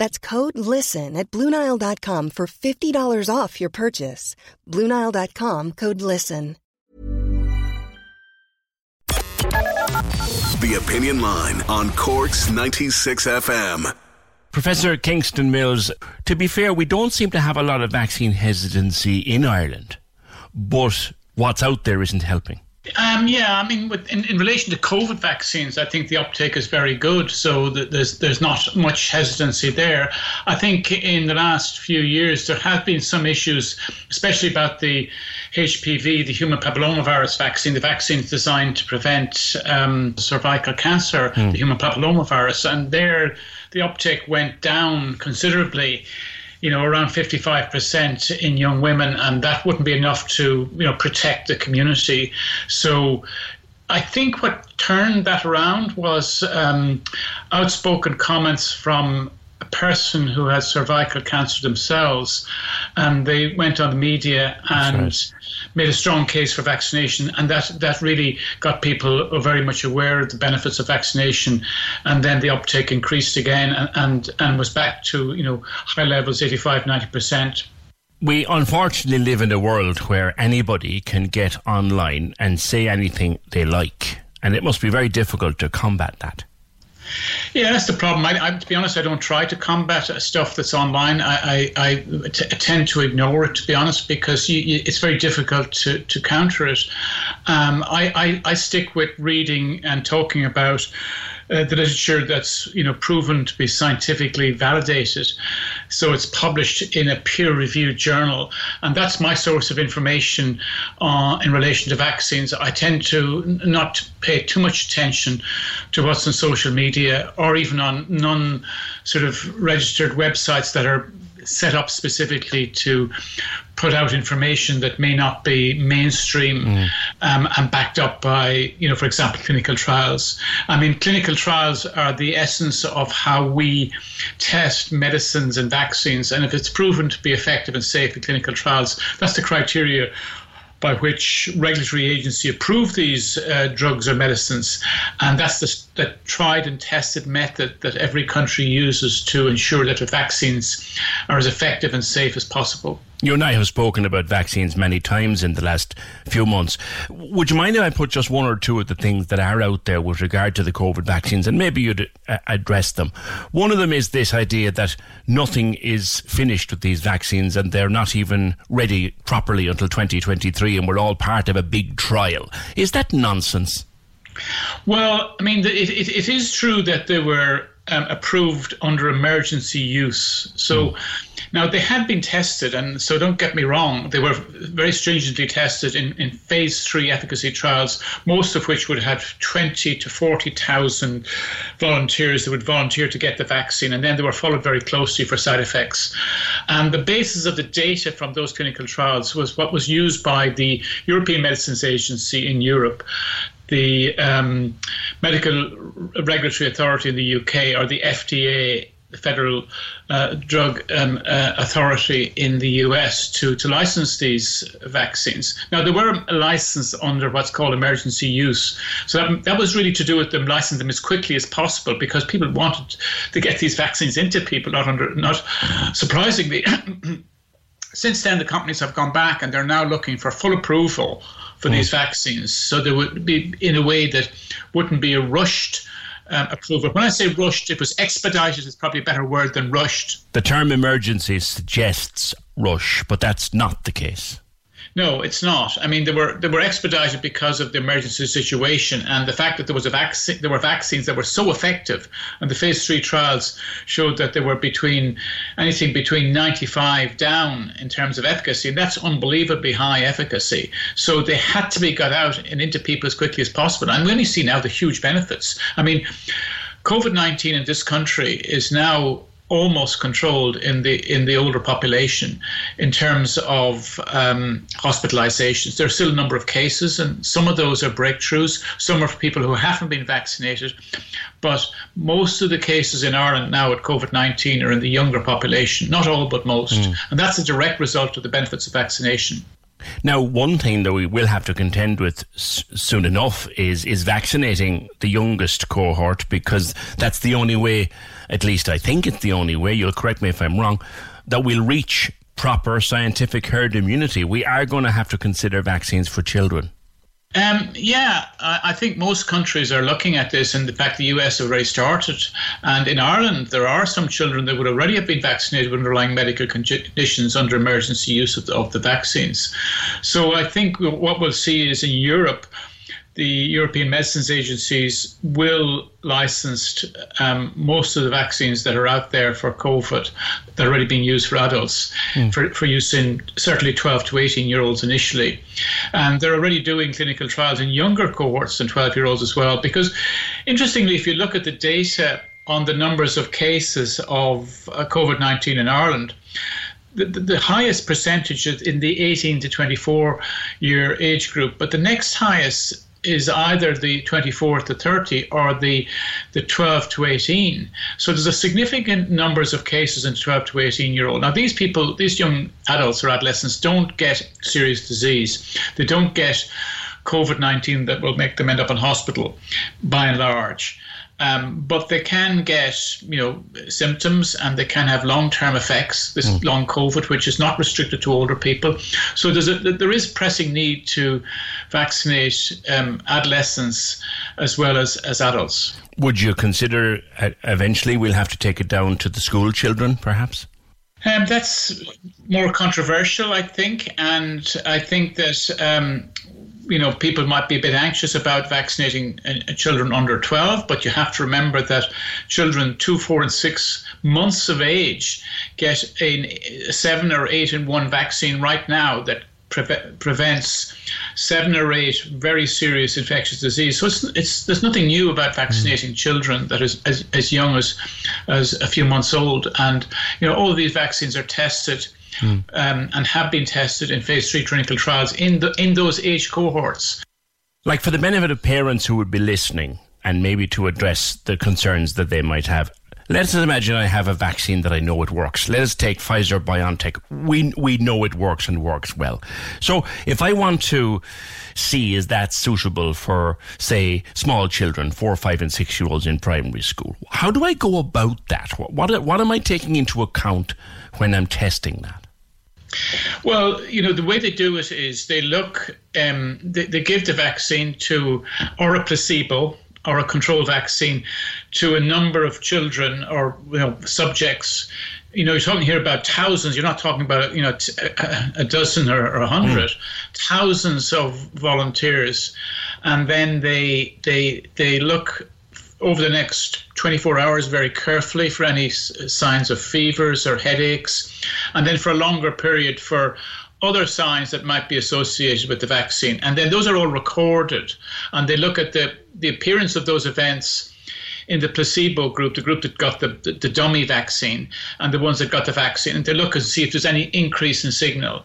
That's code LISTEN at Bluenile.com for $50 off your purchase. Bluenile.com code LISTEN. The Opinion Line on Cork's 96 FM. Professor Kingston Mills, to be fair, we don't seem to have a lot of vaccine hesitancy in Ireland, but what's out there isn't helping. Um, yeah, I mean, with, in, in relation to COVID vaccines, I think the uptake is very good. So there's there's not much hesitancy there. I think in the last few years there have been some issues, especially about the HPV, the human papillomavirus vaccine, the vaccine designed to prevent um, cervical cancer, the human papillomavirus, and there the uptake went down considerably you know, around 55% in young women, and that wouldn't be enough to, you know, protect the community. So I think what turned that around was um, outspoken comments from a person who has cervical cancer themselves, and they went on the media and right. made a strong case for vaccination, and that that really got people very much aware of the benefits of vaccination, and then the uptake increased again, and and, and was back to you know high levels, 85, 90 percent. We unfortunately live in a world where anybody can get online and say anything they like, and it must be very difficult to combat that. Yeah, that's the problem. I, I, to be honest, I don't try to combat stuff that's online. I, I, I t- tend to ignore it, to be honest, because you, you, it's very difficult to, to counter it. Um, I, I, stick with reading and talking about uh, the literature that's you know proven to be scientifically validated. So it's published in a peer-reviewed journal, and that's my source of information uh, in relation to vaccines. I tend to not pay too much attention to what's on social media or even on non sort of registered websites that are set up specifically to put out information that may not be mainstream mm. um, and backed up by, you know, for example, clinical trials. I mean, clinical trials are the essence of how we test medicines and vaccines. And if it's proven to be effective and safe in clinical trials, that's the criteria by which regulatory agency approve these uh, drugs or medicines, and that's the, the, tried and tested method that every country uses to ensure that the vaccines are as effective and safe as possible. You and I have spoken about vaccines many times in the last few months. Would you mind if I put just one or two of the things that are out there with regard to the COVID vaccines and maybe you'd uh, address them? One of them is this idea that nothing is finished with these vaccines and they're not even ready properly until 2023 and we're all part of a big trial. Is that nonsense? Well, I mean, it, it, it is true that there were um, approved under emergency use. So mm. now they had been tested, and so don't get me wrong, they were very stringently tested in, in phase three efficacy trials, most of which would have 20 to 40,000 volunteers that would volunteer to get the vaccine, and then they were followed very closely for side effects. And the basis of the data from those clinical trials was what was used by the European Medicines Agency in Europe the um, Medical Regulatory Authority in the UK or the FDA, the Federal uh, Drug um, uh, Authority in the US, to, to license these vaccines. Now, they were licensed under what's called emergency use. So that, that was really to do with them licensing them as quickly as possible because people wanted to get these vaccines into people, not under, not surprisingly. Since then, the companies have gone back and they're now looking for full approval for mm. these vaccines. So there would be in a way that wouldn't be a rushed um, approval. When I say rushed, it was expedited is probably a better word than rushed. The term emergency suggests rush, but that's not the case. No, it's not. I mean, they were they were expedited because of the emergency situation and the fact that there was a vaccine. There were vaccines that were so effective, and the phase three trials showed that they were between anything between 95 down in terms of efficacy. And that's unbelievably high efficacy. So they had to be got out and into people as quickly as possible. And we only see now the huge benefits. I mean. COVID 19 in this country is now almost controlled in the in the older population in terms of um, hospitalizations. There are still a number of cases, and some of those are breakthroughs. Some are for people who haven't been vaccinated, but most of the cases in Ireland now with COVID nineteen are in the younger population. Not all, but most, mm. and that's a direct result of the benefits of vaccination. Now, one thing that we will have to contend with s- soon enough is is vaccinating the youngest cohort because that's the only way, at least I think it's the only way. You'll correct me if I'm wrong. That we'll reach proper scientific herd immunity. We are going to have to consider vaccines for children. Um, yeah, I think most countries are looking at this, and in fact, the US have already started. And in Ireland, there are some children that would already have been vaccinated with underlying medical conditions under emergency use of the, of the vaccines. So I think what we'll see is in Europe, the European medicines agencies will license um, most of the vaccines that are out there for COVID that are already being used for adults mm. for, for use in certainly 12 to 18 year olds initially. And they're already doing clinical trials in younger cohorts than 12 year olds as well. Because interestingly, if you look at the data on the numbers of cases of uh, COVID 19 in Ireland, the, the, highest percentage is in the 18 to 24 year age group, but the next highest is either the 24 to 30 or the the 12 to 18. So there's a significant numbers of cases in 12 to 18 year old. Now these people, these young adults or adolescents, don't get serious disease. They don't get COVID 19 that will make them end up in hospital, by and large. Um, but they can get, you know, symptoms and they can have long-term effects. This mm. long COVID, which is not restricted to older people, so there's a, there is pressing need to vaccinate um, adolescents as well as as adults. Would you consider uh, eventually we'll have to take it down to the school children, perhaps? Um, that's more controversial, I think, and I think that um, you know, people might be a bit anxious about vaccinating uh, children under 12, but you have to remember that children two, four, and six months of age get a seven or eight in one vaccine right now that pre- prevents seven or eight very serious infectious disease. So it's, it's there's nothing new about vaccinating mm. children that is as, as young as as a few months old, and you know all of these vaccines are tested mm. um, and have been tested in phase three clinical trials in the in those age cohorts. Like for the benefit of parents who would be listening, and maybe to address the concerns that they might have. Let's imagine I have a vaccine that I know it works. Let us take Pfizer BioNTech. We we know it works and works well. So if I want to see is that suitable for say small children, four, five, and six year olds in primary school, how do I go about that? What what, what am I taking into account when I'm testing that? Well, you know, the way they do it is they look, um, they, they give the vaccine to, or a placebo, or a control vaccine to a number of children or you know, subjects. You know, you're talking here about thousands. You're not talking about you know a, a dozen or, or a hundred, mm. thousands of volunteers, and then they they they look over the next 24 hours very carefully for any signs of fevers or headaches, and then for a longer period for other signs that might be associated with the vaccine. And then those are all recorded, and they look at the, the appearance of those events in the placebo group, the group that got the, the, the, dummy vaccine, and the ones that got the vaccine, and they look and see if there's any increase in signal.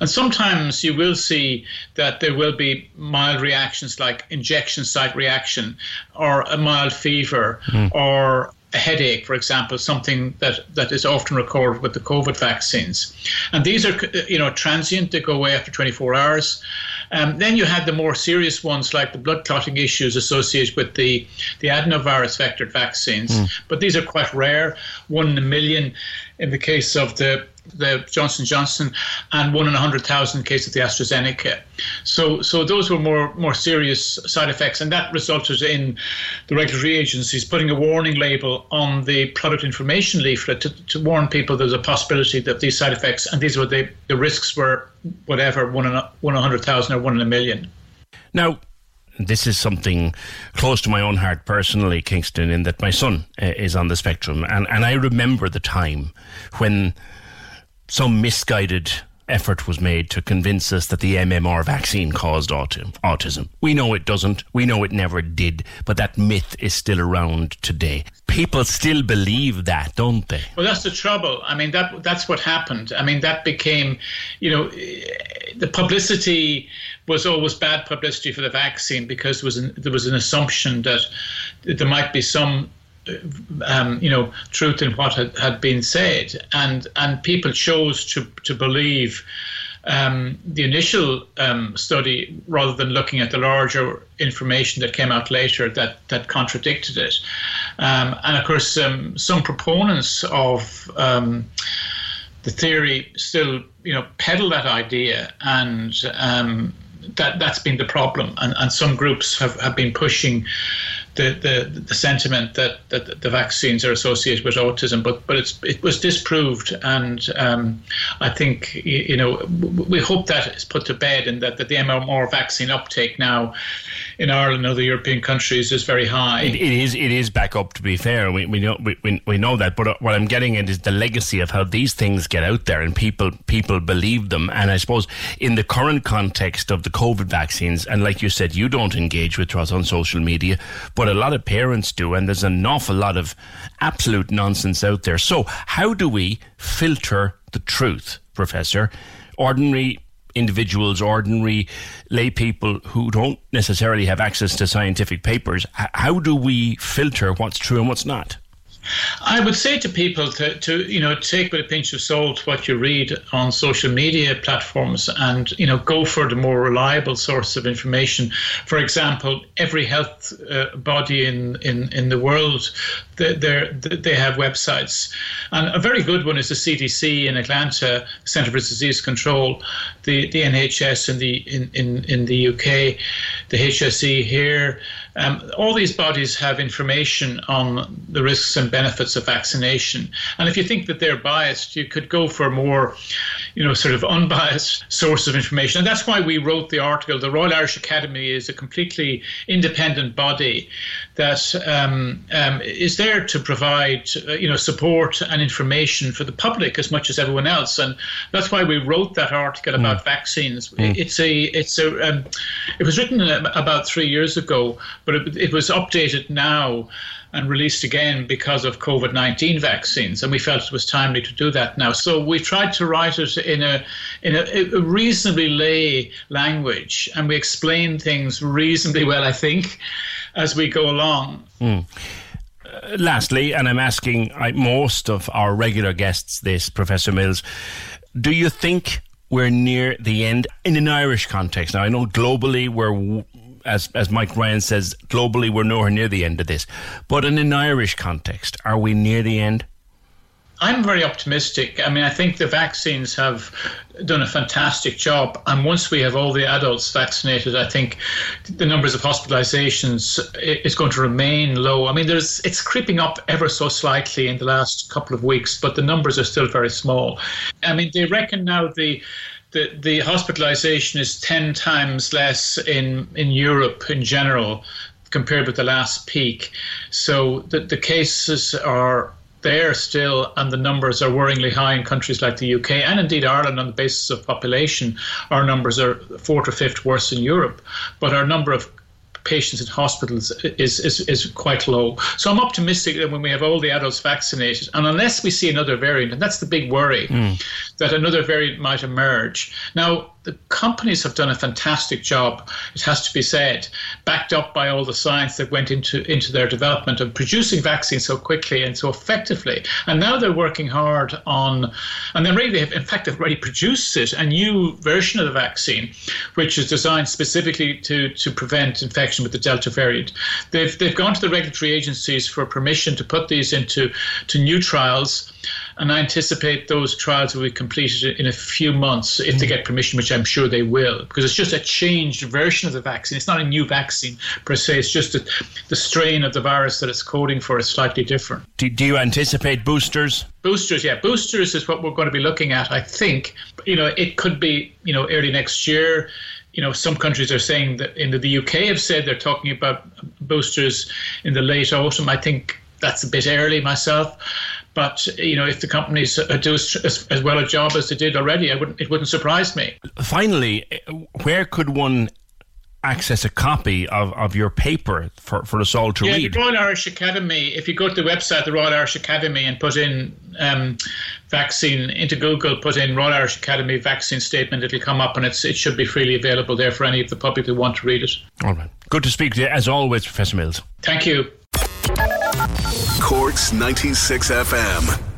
And sometimes you will see that there will be mild reactions like injection site reaction, or a mild fever, mm. or a headache, for example, something that, that is often recorded with the COVID vaccines. And these are, you know, transient, they go away after 24 hours. Um, then you had the more serious ones like the blood clotting issues associated with the, the adenovirus vectored vaccines. Mm. But these are quite rare, one in a million in the case of the the Johnson Johnson, and one in a hundred thousand case of the AstraZeneca. So, so those were more more serious side effects, and that resulted in the regulatory agencies putting a warning label on the product information leaflet to, to warn people there's a possibility that these side effects and these were the the risks were whatever one in a, hundred thousand or one in a million. Now, this is something close to my own heart personally, Kingston, in that my son uh, is on the spectrum. And, and I remember the time when some misguided effort was made to convince us that the MMR vaccine caused autism. We know it doesn't. We know it never did. But that myth is still around today. People still believe that, don't they? Well, that's the trouble. I mean, that that's what happened. I mean, that became, you know, the publicity was always bad publicity for the vaccine because was an, there was an assumption that there might be some um, you know, truth in what had, had been said, and and people chose to to believe um, the initial um, study rather than looking at the larger information that came out later that that contradicted it, um, and of course um, some proponents of um, the theory still you know peddle that idea and that that's been the problem, and, and some groups have, have been pushing the, the, the sentiment that, that the vaccines are associated with autism, but but it's it was disproved, and um, I think you know we hope that is put to bed, and that, that the MMR vaccine uptake now in Ireland and other European countries is very high. it, it is it is back up. To be fair, we we know we, we know that, but what I'm getting at is the legacy of how these things get out there, and people people believe them, and I suppose in the current context of the COVID vaccines, and like you said, you don't engage with us on social media, but but a lot of parents do, and there's an awful lot of absolute nonsense out there. So, how do we filter the truth, Professor? Ordinary individuals, ordinary lay people who don't necessarily have access to scientific papers, how do we filter what's true and what's not? I would say to people to, to you know take with a pinch of salt what you read on social media platforms and you know go for the more reliable source of information. For example, every health uh, body in, in, in the world they, they have websites, and a very good one is the CDC in Atlanta, Centre for Disease Control, the, the NHS in the in, in, in the UK, the HSE here. Um, all these bodies have information on the risks and benefits of vaccination. And if you think that they're biased, you could go for a more, you know, sort of unbiased source of information. And that's why we wrote the article. The Royal Irish Academy is a completely independent body that um, um, is there to provide, uh, you know, support and information for the public as much as everyone else. And that's why we wrote that article mm. about vaccines. Mm. It's a, it's a, um, it was written about three years ago, but it, it was updated now and released again because of COVID 19 vaccines. And we felt it was timely to do that now. So we tried to write it in a, in a, a reasonably lay language and we explain things reasonably well, I think, as we go along. Mm. Lastly, and I'm asking most of our regular guests this, Professor Mills, do you think we're near the end in an Irish context? Now, I know globally we're as as Mike Ryan says, globally we're nowhere near the end of this. But in an Irish context, are we near the end? I'm very optimistic. I mean, I think the vaccines have done a fantastic job. And once we have all the adults vaccinated, I think the numbers of hospitalizations is going to remain low. I mean, there's it's creeping up ever so slightly in the last couple of weeks, but the numbers are still very small. I mean, they reckon now the the, the hospitalization is 10 times less in, in Europe in general compared with the last peak. So the, the cases are there still, and the numbers are worryingly high in countries like the UK and indeed Ireland on the basis of population. Our numbers are fourth or fifth worse in Europe, but our number of patients in hospitals is, is, is quite low. So I'm optimistic that when we have all the adults vaccinated, and unless we see another variant, and that's the big worry, mm. that another variant might emerge. Now, the companies have done a fantastic job, it has to be said, backed up by all the science that went into, into their development of producing vaccines so quickly and so effectively. And now they're working hard on, and then really, have, in fact, they've already produced it, a new version of the vaccine, which is designed specifically to, to prevent infection with the Delta variant. They've, they've gone to the regulatory agencies for permission to put these into to new trials and I anticipate those trials will be completed in a few months if they get permission, which I'm sure they will, because it's just a changed version of the vaccine. It's not a new vaccine per se. It's just that the strain of the virus that it's coding for is slightly different. Do, do you anticipate boosters? Boosters, yeah, boosters is what we're going to be looking at. I think, you know, it could be, you know, early next year you know, some countries are saying that in the UK have said they're talking about boosters in the late autumn. I think that's a bit early myself. But you know, if the companies do as, as well a job as they did already, I wouldn't. It wouldn't surprise me. Finally, where could one access a copy of, of your paper for, for us all to yeah, read? The Royal Irish Academy, if you go to the website, the Royal Irish Academy, and put in um, vaccine into Google, put in Royal Irish Academy vaccine statement, it'll come up and it's, it should be freely available there for any of the public who want to read it. All right. Good to speak to you, as always, Professor Mills. Thank you. Cork's 96 FM.